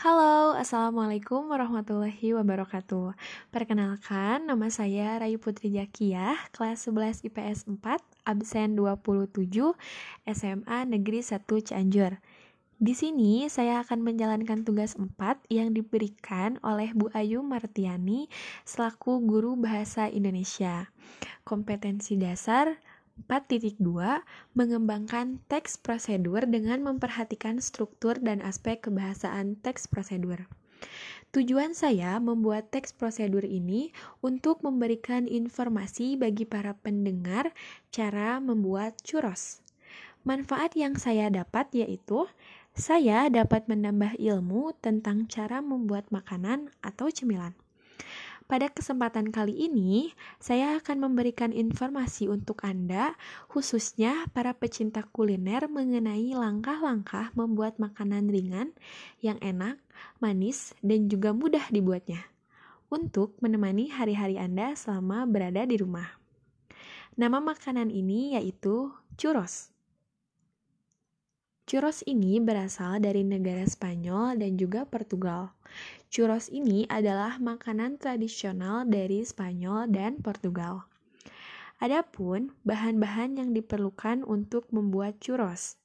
Halo, Assalamualaikum warahmatullahi wabarakatuh Perkenalkan, nama saya Rayu Putri Jakiyah, kelas 11 IPS 4, absen 27, SMA Negeri 1 Cianjur. Di sini saya akan menjalankan tugas 4 yang diberikan oleh Bu Ayu Martiani selaku guru bahasa Indonesia. Kompetensi dasar 4.2 mengembangkan teks prosedur dengan memperhatikan struktur dan aspek kebahasaan teks prosedur. Tujuan saya membuat teks prosedur ini untuk memberikan informasi bagi para pendengar cara membuat churros. Manfaat yang saya dapat yaitu saya dapat menambah ilmu tentang cara membuat makanan atau cemilan. Pada kesempatan kali ini, saya akan memberikan informasi untuk Anda, khususnya para pecinta kuliner, mengenai langkah-langkah membuat makanan ringan yang enak, manis, dan juga mudah dibuatnya untuk menemani hari-hari Anda selama berada di rumah. Nama makanan ini yaitu churros. Churros ini berasal dari negara Spanyol dan juga Portugal. Churros ini adalah makanan tradisional dari Spanyol dan Portugal. Adapun bahan-bahan yang diperlukan untuk membuat churros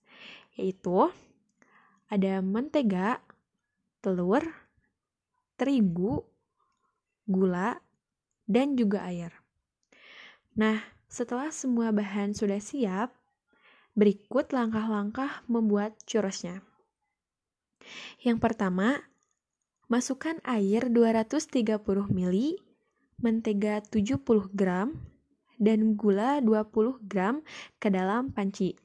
yaitu ada mentega, telur, terigu, gula, dan juga air. Nah, setelah semua bahan sudah siap, Berikut langkah-langkah membuat churrosnya. Yang pertama, masukkan air 230 ml, mentega 70 gram, dan gula 20 gram ke dalam panci.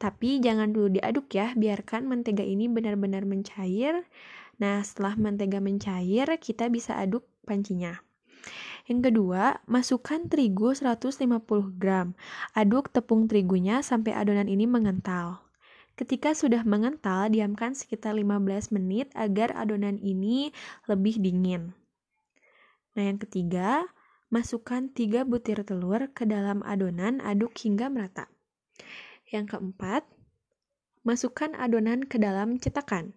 Tapi jangan dulu diaduk ya, biarkan mentega ini benar-benar mencair. Nah, setelah mentega mencair, kita bisa aduk pancinya. Yang kedua, masukkan terigu 150 gram. Aduk tepung terigunya sampai adonan ini mengental. Ketika sudah mengental, diamkan sekitar 15 menit agar adonan ini lebih dingin. Nah, yang ketiga, masukkan 3 butir telur ke dalam adonan, aduk hingga merata. Yang keempat, masukkan adonan ke dalam cetakan.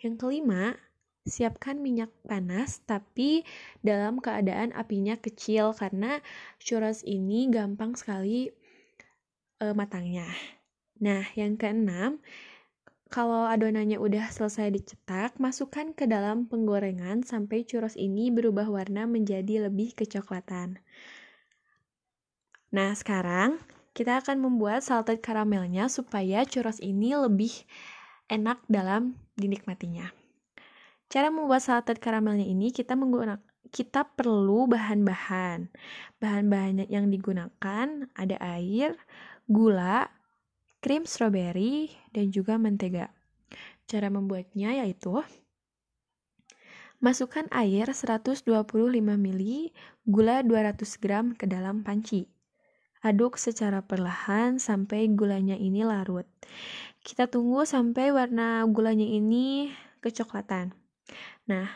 Yang kelima, siapkan minyak panas tapi dalam keadaan apinya kecil karena churros ini gampang sekali uh, matangnya. Nah, yang keenam, kalau adonannya udah selesai dicetak, masukkan ke dalam penggorengan sampai churros ini berubah warna menjadi lebih kecoklatan. Nah, sekarang kita akan membuat salted karamelnya supaya churros ini lebih enak dalam dinikmatinya. Cara membuat salted karamelnya ini kita menggunakan kita perlu bahan-bahan. Bahan-bahan yang digunakan ada air, gula, krim strawberry, dan juga mentega. Cara membuatnya yaitu Masukkan air 125 ml, gula 200 gram ke dalam panci. Aduk secara perlahan sampai gulanya ini larut. Kita tunggu sampai warna gulanya ini kecoklatan. Nah,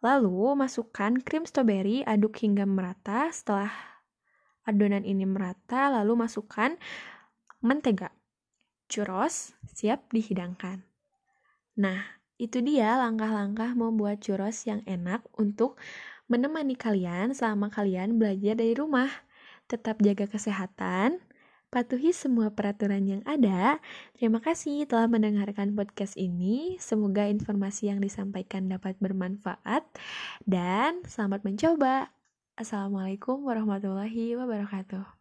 lalu masukkan krim strawberry, aduk hingga merata. Setelah adonan ini merata, lalu masukkan mentega. Churros siap dihidangkan. Nah, itu dia langkah-langkah membuat churros yang enak untuk menemani kalian selama kalian belajar dari rumah. Tetap jaga kesehatan, Patuhi semua peraturan yang ada. Terima kasih telah mendengarkan podcast ini. Semoga informasi yang disampaikan dapat bermanfaat dan selamat mencoba. Assalamualaikum warahmatullahi wabarakatuh.